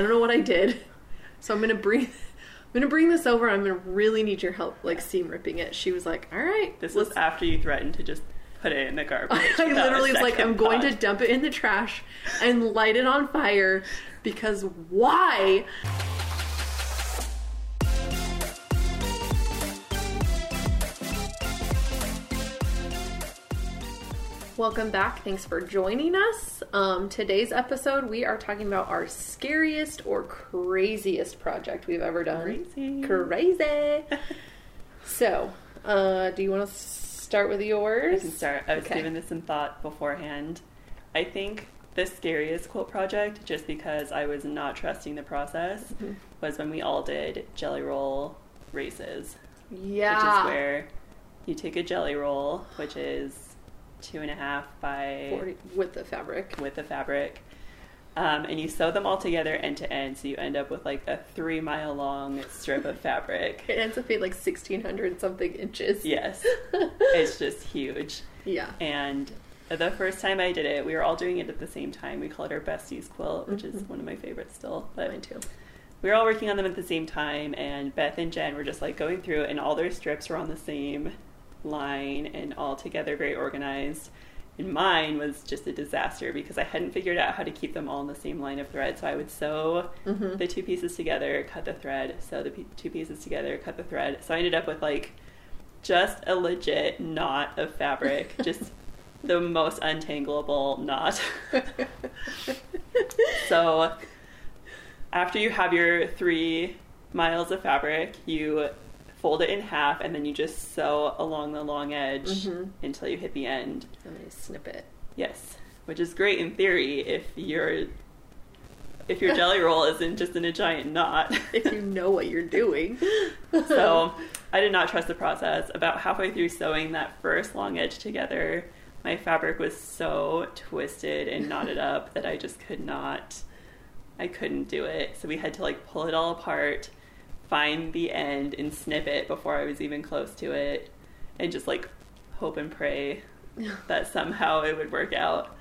don't know what I did. So I'm gonna bring I'm gonna bring this over I'm gonna really need your help like seam ripping it. She was like, All right. This was after you threatened to just put it in the garbage. I literally was like, I'm going to dump it in the trash and light it on fire because why? Welcome back. Thanks for joining us. Um, today's episode, we are talking about our scariest or craziest project we've ever done. Crazy. Crazy. so, uh, do you want to start with I yours? can start. I was Okay. giving this some thought beforehand. I think the scariest quilt project, just because I was not trusting the process, Mm-hmm. was when we all did jelly roll races, Yeah. which is where you take a jelly roll, which is two and a half by 40 with the fabric. with the fabric. Um, and you sew them all together end to end, so you end up with like a three mile long strip of fabric. It ends up being like 1600 something inches. Yes, it's just huge. Yeah. And the first time I did it, we were all doing it at the same time. We call it our besties quilt, which is Mhm. one of my favorites still. But Mine too. we were all working on them at the same time, and Beth and Jen were just like going through and all their strips were on the same line and all together, very organized. And mine was just a disaster because I hadn't figured out how to keep them all in the same line of thread. So I would sew Mhm. the two pieces together, cut the thread, sew the pe- two pieces together, cut the thread. So I ended up with like just a legit knot of fabric, just the most untangleable knot. so after you have your three miles of fabric, you fold it in half and then you just sew along the long edge Mhm. until you hit the end. And then you snip it. Yes, which is great in theory if your if your jelly roll isn't just in a giant knot. If you know what you're doing. so I did not trust the process. About halfway through sewing that first long edge together, my fabric was so twisted and knotted up that I just could not. I couldn't do it. So we had to like pull it all apart, find the end, and snip it before I was even close to it, and just like hope and pray that somehow it would work out.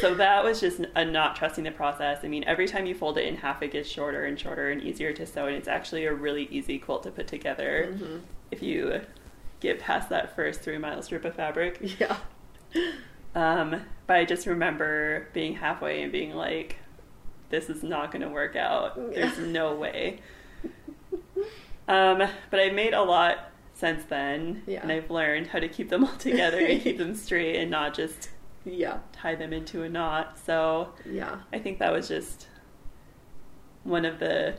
So that was just a not trusting the process. I mean, every time you fold it in half, it gets shorter and shorter and easier to sew, and it's actually a really easy quilt to put together Mhm. if you get past that first three mile strip of fabric. Yeah. Um, but I just remember being halfway and being like, this is not going to work out. There's no way. Um, but I've made a lot since then, Yeah. and I've learned how to keep them all together and keep them straight and not just Yeah. tie them into a knot. So Yeah. I think that was just one of the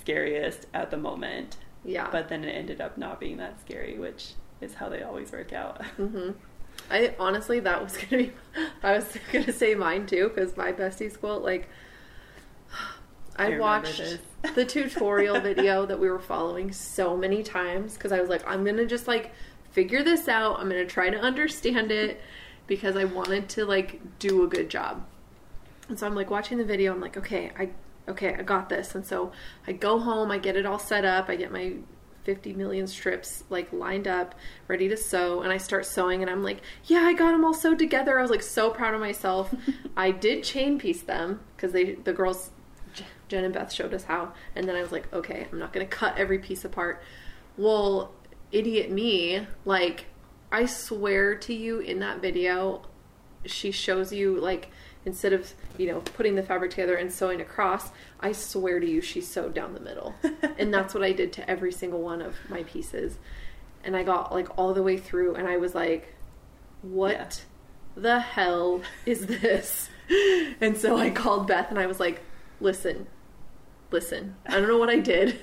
scariest at the moment. Yeah. But then it ended up not being that scary, which is how they always work out. hmm I honestly that was gonna be. I was gonna say mine too because my bestie quilt like. I I, watched the tutorial video that we were following so many times because I was like, I'm gonna just like figure this out. I'm gonna try to understand it because I wanted to like do a good job. And so I'm like watching the video. I'm like, okay, I okay, I got this. And so I go home. I get it all set up. I get my 50 million strips like lined up, ready to sew, and I start sewing. And I'm like, yeah, I got them all sewed together. I was like so proud of myself. I did chain piece them because they the girls. Jen and Beth showed us how, and then I was like, okay, I'm not gonna cut every piece apart. Well, idiot me, like, I swear to you in that video, she shows you like instead of you know putting the fabric together and sewing across i swear to you she sewed down the middle. And that's what i did to every single one of my pieces. And i got like all the way through and i was like what the hell is this? And so i called beth and i was like listen listen i don't know what i did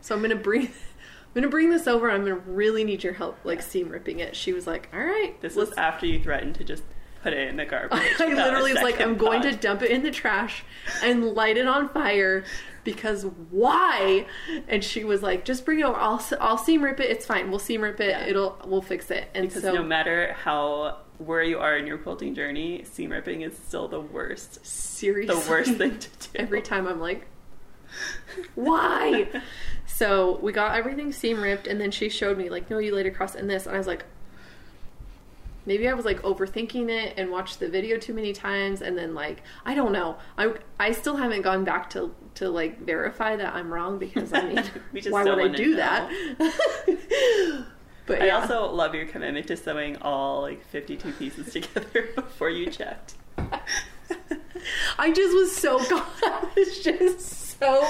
so i'm gonna bring i'm gonna bring this over i'm gonna really need your help like seam ripping it she was like all right This was after you threatened to just put it in the garbage. I literally was like, I'm going to dump it in the trash and light it on fire because why? And she was like, just bring it over. I'll I'll seam rip it. It's fine. We'll seam rip it. Yeah. It'll we'll fix it. And Because so no matter how where you are in your quilting journey, seam ripping is still the worst. seriously, The worst thing to do. Every time I'm like, why? so we got everything seam ripped, and then she showed me like, no, you laid across in this, and I was like, maybe I was like overthinking it and watched the video too many times and then like I don't know. I I still haven't gone back to to like verify that I'm wrong because I mean We just why would I do know. that? but I also love your commitment to sewing all like 52 pieces together before you checked. I just was so I was just so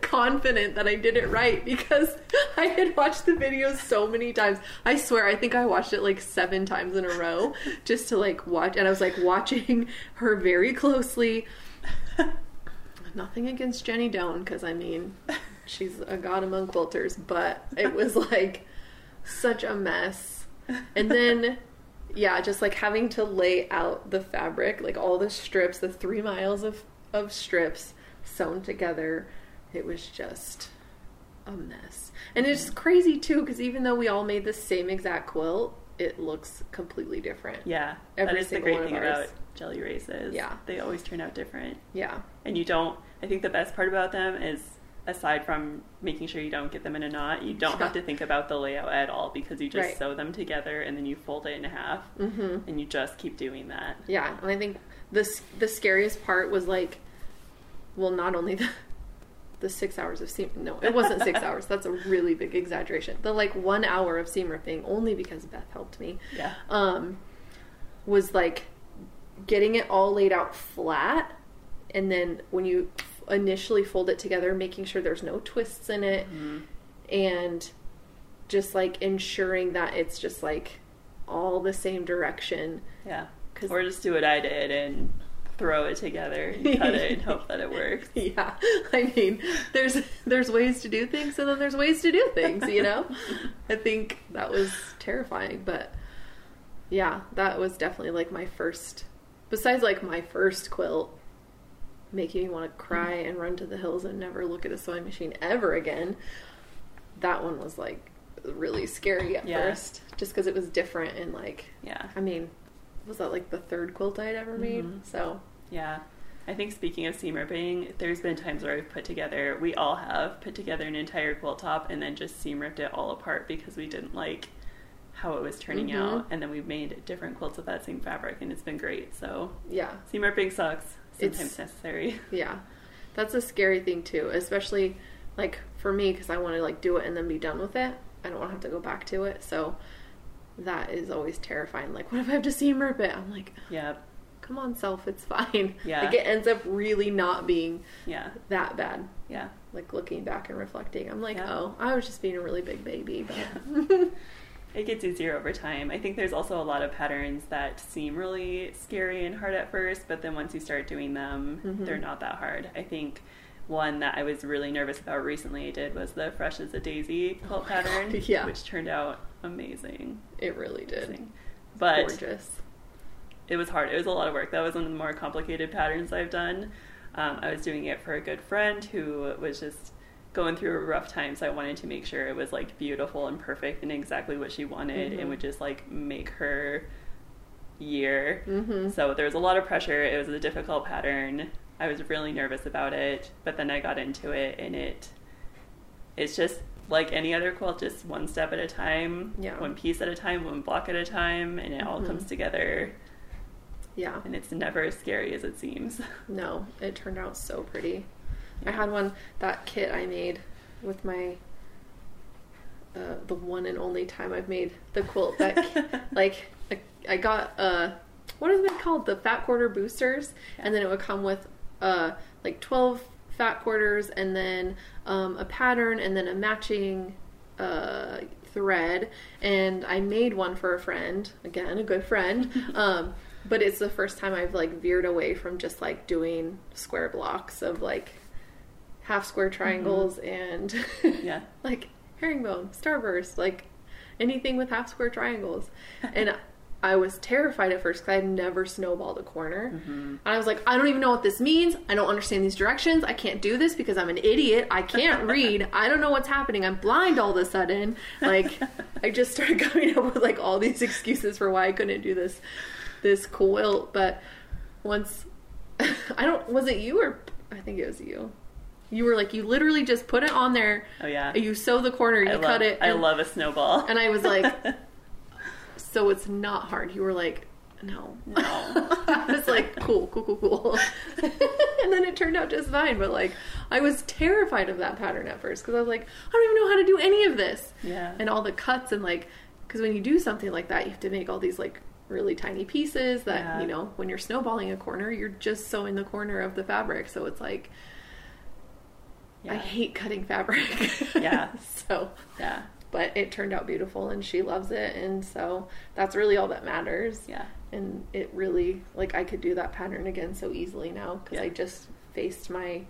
confident that I did it right because I had watched the video so many times. I swear, I think I watched it like seven times in a row just to like watch, and I was like watching her very closely. Nothing against Jenny Doan because I mean, she's a god among quilters, but it was like such a mess. And then yeah, just like having to lay out the fabric, like all the strips, the three miles of, of strips sewn together. It was just a mess. And it's crazy too, because even though we all made the same exact quilt, it looks completely different. Yeah, Every that is the single great one of thing ours. about jelly races. Yeah. they always turn out different, Yeah. and you don't. I think the best part about them is, aside from making sure you don't get them in a knot, you don't have to think about the layout at all because you just Right. sew them together and then you fold it in half, Mm-hmm. and you just keep doing that. Yeah, and I think this the scariest part was like, well, not only the the six hours of seam. No, it wasn't six hours. That's a really big exaggeration. The like one hour of seam ripping, only because Beth helped me. Yeah, um, was like getting it all laid out flat, and then when you initially fold it together, making sure there's no twists in it, Mhm. and just like ensuring that it's just like all the same direction. yeah. 'Cause- Or just do what I did and throw it together and cut it and hope that it works. Yeah, I mean, there's there's ways to do things, and then there's ways to do things. You know, I think that was terrifying, but yeah, that was definitely like my first. Besides, like my first quilt, making me want to cry and run to the hills and never look at a sewing machine ever again. That one was like really scary at Yeah. first, just because it was different and like, Yeah. I mean, was that like the third quilt I'd ever made? Mhm. So Yeah. I think speaking of seam ripping, there's been times where I've put together, we all have put together an entire quilt top and then just seam ripped it all apart because we didn't like how it was turning Mhm. out. And then we've made different quilts with that same fabric and it's been great. So yeah, seam ripping sucks. Sometimes It's- necessary. Yeah, that's a scary thing too, especially like for me because I want to like do it and then be done with it. I don't want to have to go back to it, so that is always terrifying. Like, what if I have to seam rip it? I'm like, Yeah. come on, self, it's fine. Yeah. like it ends up really not being Yeah. that bad. Yeah. Like looking back and reflecting, I'm like, Yeah. oh, I was just being a really big baby. But It gets easier over time. I think there's also a lot of patterns that seem really scary and hard at first, but then once you start doing them, Mhm. they're not that hard. I think one that I was really nervous about recently I did was the Fresh as a Daisy quilt Oh pattern, God, yeah. which turned out amazing. it really did. amazing. But Gorgeous. it was hard. It was a lot of work. That was one of the more complicated patterns I've done. Um, I was doing it for a good friend who was just going through a rough time, so I wanted to make sure it was like beautiful and perfect and exactly what she wanted, Mhm. and would just like make her year. Mm-hmm. So there was a lot of pressure. It was a difficult pattern. I was really nervous about it, but then I got into it, and it it's just like any other quilt, just one step at a time, Yeah. one piece at a time, one block at a time, and it all Mhm. comes together. Yeah. And it's never as scary as it seems. No, it turned out so pretty. I had one that kit I made with my uh, the one and only time I've made the quilt that like I, got uh what are they called? The fat quarter boosters and then it would come with uh like 12 fat quarters and then um, a pattern and then a matching uh, thread. And I made one for a friend again a good friend um, but it's the first time I've like veered away from just like doing square blocks of like half square triangles and Yeah. like herringbone starburst like anything with half square triangles and I was terrified at first because I had never snowballed a corner. Mhm. And I was like, I don't even know what this means. I don't understand these directions. I can't do this because I'm an idiot. I can't read. I don't know what's happening. I'm blind all of a sudden. Like, I just started coming up with like all these excuses for why I couldn't do this, this quilt. But once, I don't, was it you or I think it was you? You were like, you literally just put it on there. Oh yeah. You sew the corner, you I cut love, it. I love a snowball. and I was like, so it's not hard. You were like, no. No. I was like, cool, cool, cool, cool. and then it turned out just fine. But like, I was terrified of that pattern at first because I was like, I don't even know how to do any of this. Yeah. And all the cuts and like, because when you do something like that, you have to make all these like really tiny pieces that, Yeah. you know, when you're snowballing a corner, you're just sewing the corner of the fabric. So it's like, I hate cutting fabric. Yeah. so, Yeah. but it turned out beautiful and she loves it. And so that's really all that matters Yeah. and it really like I could do that pattern again so easily now because Yeah. I just faced my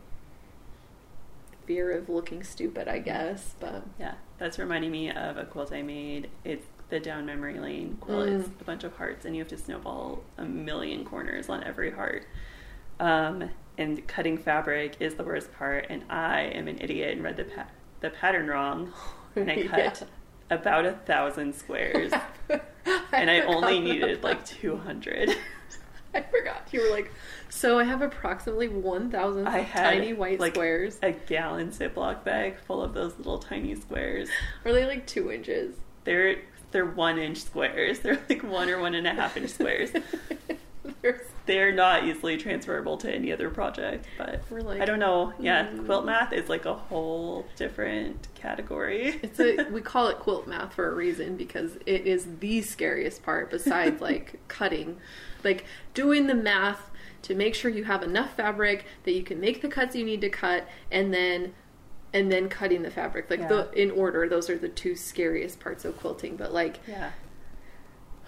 fear of looking stupid, I guess. But Yeah, that's reminding me of a quilt I made. It's the down memory lane quilt. Mm. It's a bunch of hearts, and you have to snowball a million corners on every heart. Um, and cutting fabric is the worst part. And I am an idiot and read the pa- the pattern wrong, and I cut about a thousand squares, and I only needed like two hundred. I forgot you were like. So I have approximately one thousand tiny white like squares. a gallon Ziploc bag full of those little tiny squares. Are they like two inches? They're they're one inch squares. They're like one or one and a half inch squares. There's- They're not easily transferable to any other project, but like, I don't know. Yeah, mm. quilt math is like a whole different category. It's a we call it quilt math for a reason because it is the scariest part besides like cutting. Like doing the math to make sure you have enough fabric that you can make the cuts you need to cut and then and then cutting the fabric. Like the in order, those are the two scariest parts of quilting, but like yeah.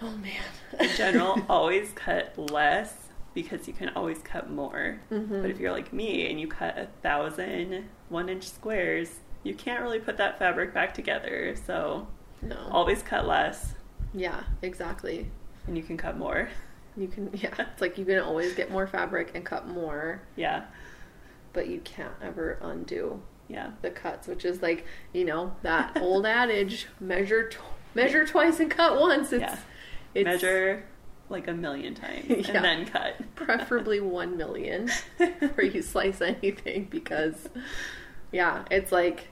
oh man. In general, always cut less because you can always cut more. Mhm. But if you're like me and you cut a thousand one inch squares, you can't really put that fabric back together. So no. always cut less yeah, exactly. and you can cut more. You can yeah, it's like you can always get more fabric and cut more, Yeah. but you can't ever undo Yeah. the cuts, which is like you know that old adage: measure tw- measure twice and cut once. It's, Yeah. it's Measure like a million times Yeah. and then cut. preferably one million before you slice anything because yeah, it's like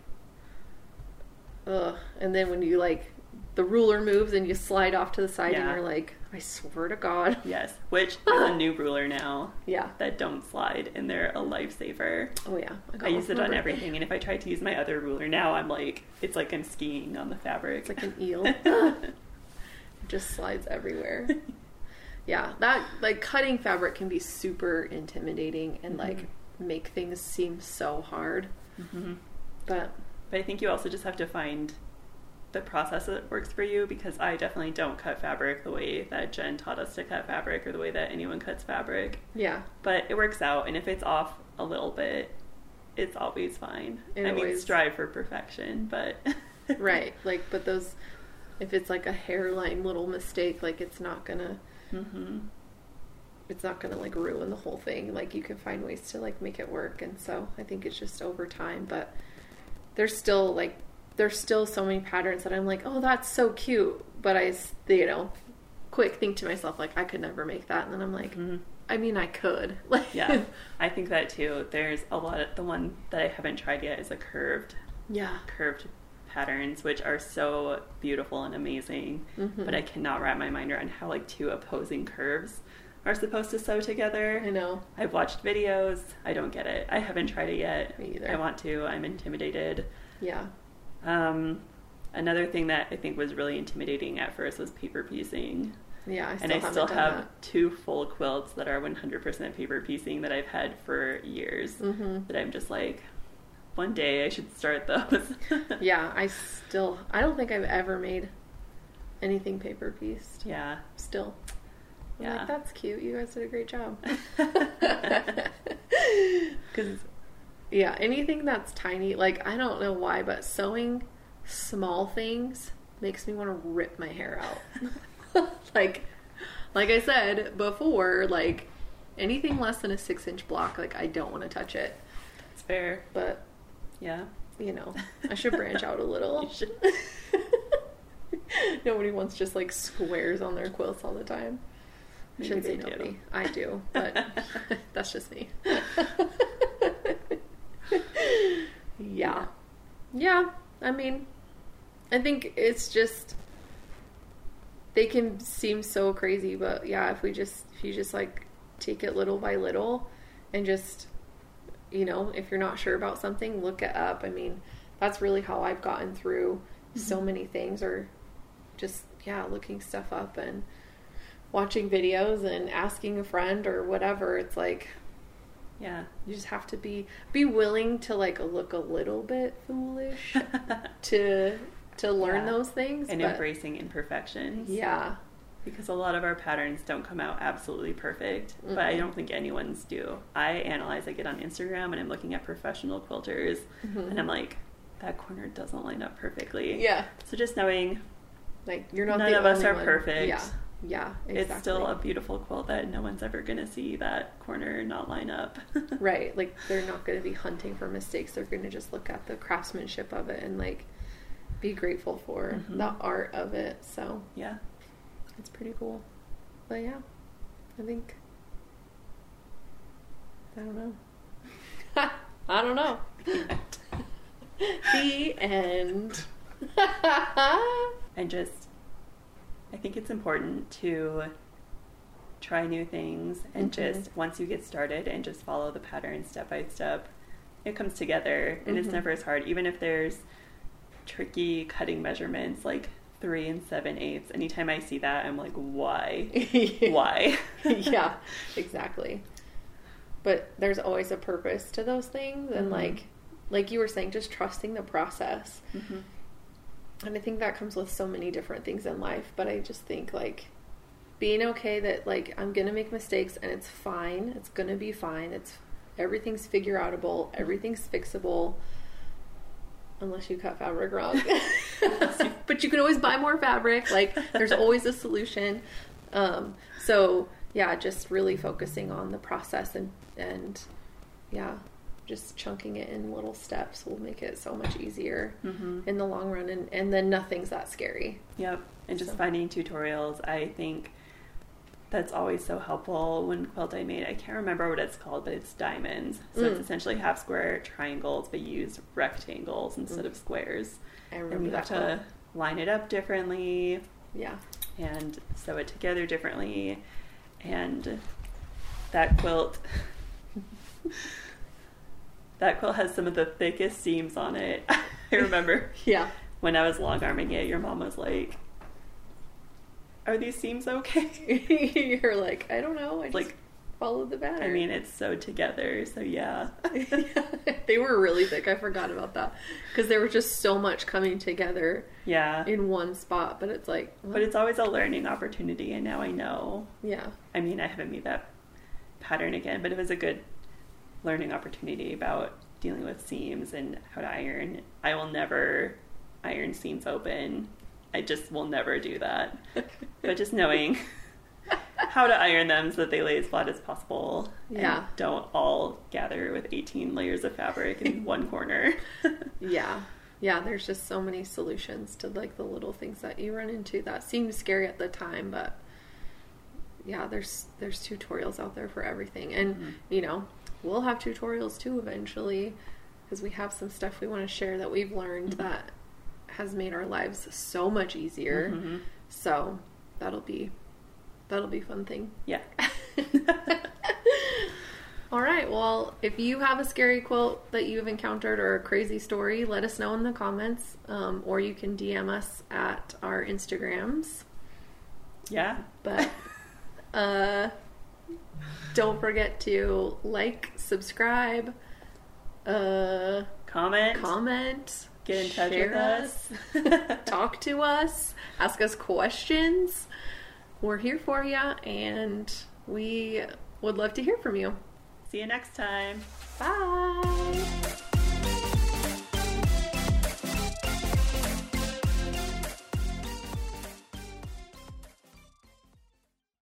ugh. And then when you like the ruler moves and you slide off to the side and you're like, I swear to God, Yes, which is a new ruler now yeah. that don't slide, and they're a lifesaver. Oh yeah, got I use it on everything, and if I try to use my other ruler now, I'm like, it's like I'm skiing on the fabric. It's like an eel. it just slides everywhere. Yeah, that like cutting fabric can be super intimidating and like make things seem so hard. Mhm. But But I think you also just have to find the process that works for you because I definitely don't cut fabric the way that Jen taught us to cut fabric or the way that anyone cuts fabric. yeah, But it works out, and if it's off a little bit, it's always fine. It I mean, always- strive for perfection, but right. Like, but those, if it's like a hairline little mistake, like it's not gonna, hmm it's not gonna like ruin the whole thing. Like you can find ways to like make it work, and so I think it's just over time. But there's still like there's still so many patterns that I'm like, oh, that's so cute. But I you know, quick think to myself like I could never make that, and then I'm like, Mhm. I mean, I could. Like, Yeah, I think that too. There's a lot of the one that I haven't tried yet is a curved, yeah, curved patterns, which are so beautiful and amazing. Mhm. But I cannot wrap my mind around how like two opposing curves are supposed to sew together. I know. I've watched videos. I don't get it. I haven't tried it yet. Me either. I want to. I'm intimidated. Yeah, Um, another thing that I think was really intimidating at first was paper piecing. yeah. I still and I still have two full quilts that are 100% paper piecing that I've had for years. that. hmm That I'm just like, one day I should start those. Yeah, I still. I don't think I've ever made anything paper pieced. Yeah. Still. I'm Yeah. like, that's cute. You guys did a great job. Because, yeah, anything that's tiny, like, I don't know why, but sewing small things makes me want to rip my hair out. like, like I said before, like, anything less than a six inch block, like, I don't want to touch it. It's fair. But, Yeah. you know, I should branch out a little. You should. nobody wants just like squares on their quilts all the time. I shouldn't say they do. nobody. I do, but that's just me. yeah. Yeah. I mean, I think it's just they can seem so crazy, but yeah, if we just if you just like take it little by little and just you know, if you're not sure about something, look it up. I mean, that's really how I've gotten through so mm-hmm. many things or just yeah, looking stuff up and watching videos and asking a friend or whatever. It's like Yeah. you just have to be be willing to like look a little bit foolish to to learn Yeah. those things and but- embracing imperfections. yeah Because a lot of our patterns don't come out absolutely perfect, but I don't think anyone's do. I analyze, I get on Instagram and I'm looking at professional quilters Mhm. and I'm like, that corner doesn't line up perfectly. yeah So just knowing like you're not None the of us are one. perfect. yeah yeah exactly. it's still a beautiful quilt that no one's ever to see that corner not line up. right like they're not to be hunting for mistakes they're to just look at the craftsmanship of it and like be grateful for Mhm. the art of it so yeah. It's pretty cool. But yeah i think i don't know. I don't know. The end. And just i think it's important to try new things and Mhm. just once you get started and just follow the pattern step by step it comes together and it's Mhm. never as hard. Even if there's tricky cutting measurements like three and seven eighths anytime i see that i'm like why why yeah, exactly. But there's always a purpose to those things, and Mhm. like, like you were saying, just trusting the process. Mhm. And I think that comes with so many different things in life. But I just think like being okay that like I'm gonna make mistakes and it's fine. It's gonna be fine. It's everything's figure outable. Everything's fixable. Unless you cut fabric wrong. but you can always buy more fabric. Like there's always a solution. Um, so yeah, just really focusing on the process and and yeah, just chunking it in little steps will make it so much easier Mhm. in the long run and, and then nothing's that scary. Yep. And just So- finding tutorials, I think that's always so helpful when quilt I made. I can't remember what it's called, but it's diamonds. So it's Mm. essentially half square triangles, but you use rectangles instead Mm. of squares. I And remember you that have to line it up differently Yeah. and sew it together differently. And that quilt that quilt has some of the thickest seams on it. I remember Yeah. when I was long arming it, your mom was like, Are these seams okay? You're like, I don't know. I just Like, followed the pattern. I mean, it's sewed together, so yeah. they were really thick. I forgot about that because there was just so much coming together yeah. in one spot. But it's like, But it's always a learning opportunity, and now I know. yeah, I mean, I haven't made that pattern again, but it was a good learning opportunity about dealing with seams and how to iron. I will never iron seams open. I just will never do that. but just knowing how to iron them so that they lay as flat as possible. and Yeah. don't all gather with 18 layers of fabric in one corner. yeah, yeah. There's just so many solutions to like the little things that you run into that seem scary at the time, but yeah, there's there's tutorials out there for everything, and Mhm. you know we'll have tutorials too eventually because we have some stuff we want to share that we've learned Mhm. that has made our lives so much easier. Mhm. So that'll be that'll be fun thing. Yeah. All right. Well, if you have a scary quilt that you've encountered or a crazy story, let us know in the comments, um, or you can DM us at our Instagrams. Yeah. But uh, don't forget to like, subscribe, uh, Comment. comment, Get in touch with us. talk to us, ask us questions. We're here for you, and we would love to hear from you. See you next time. Bye.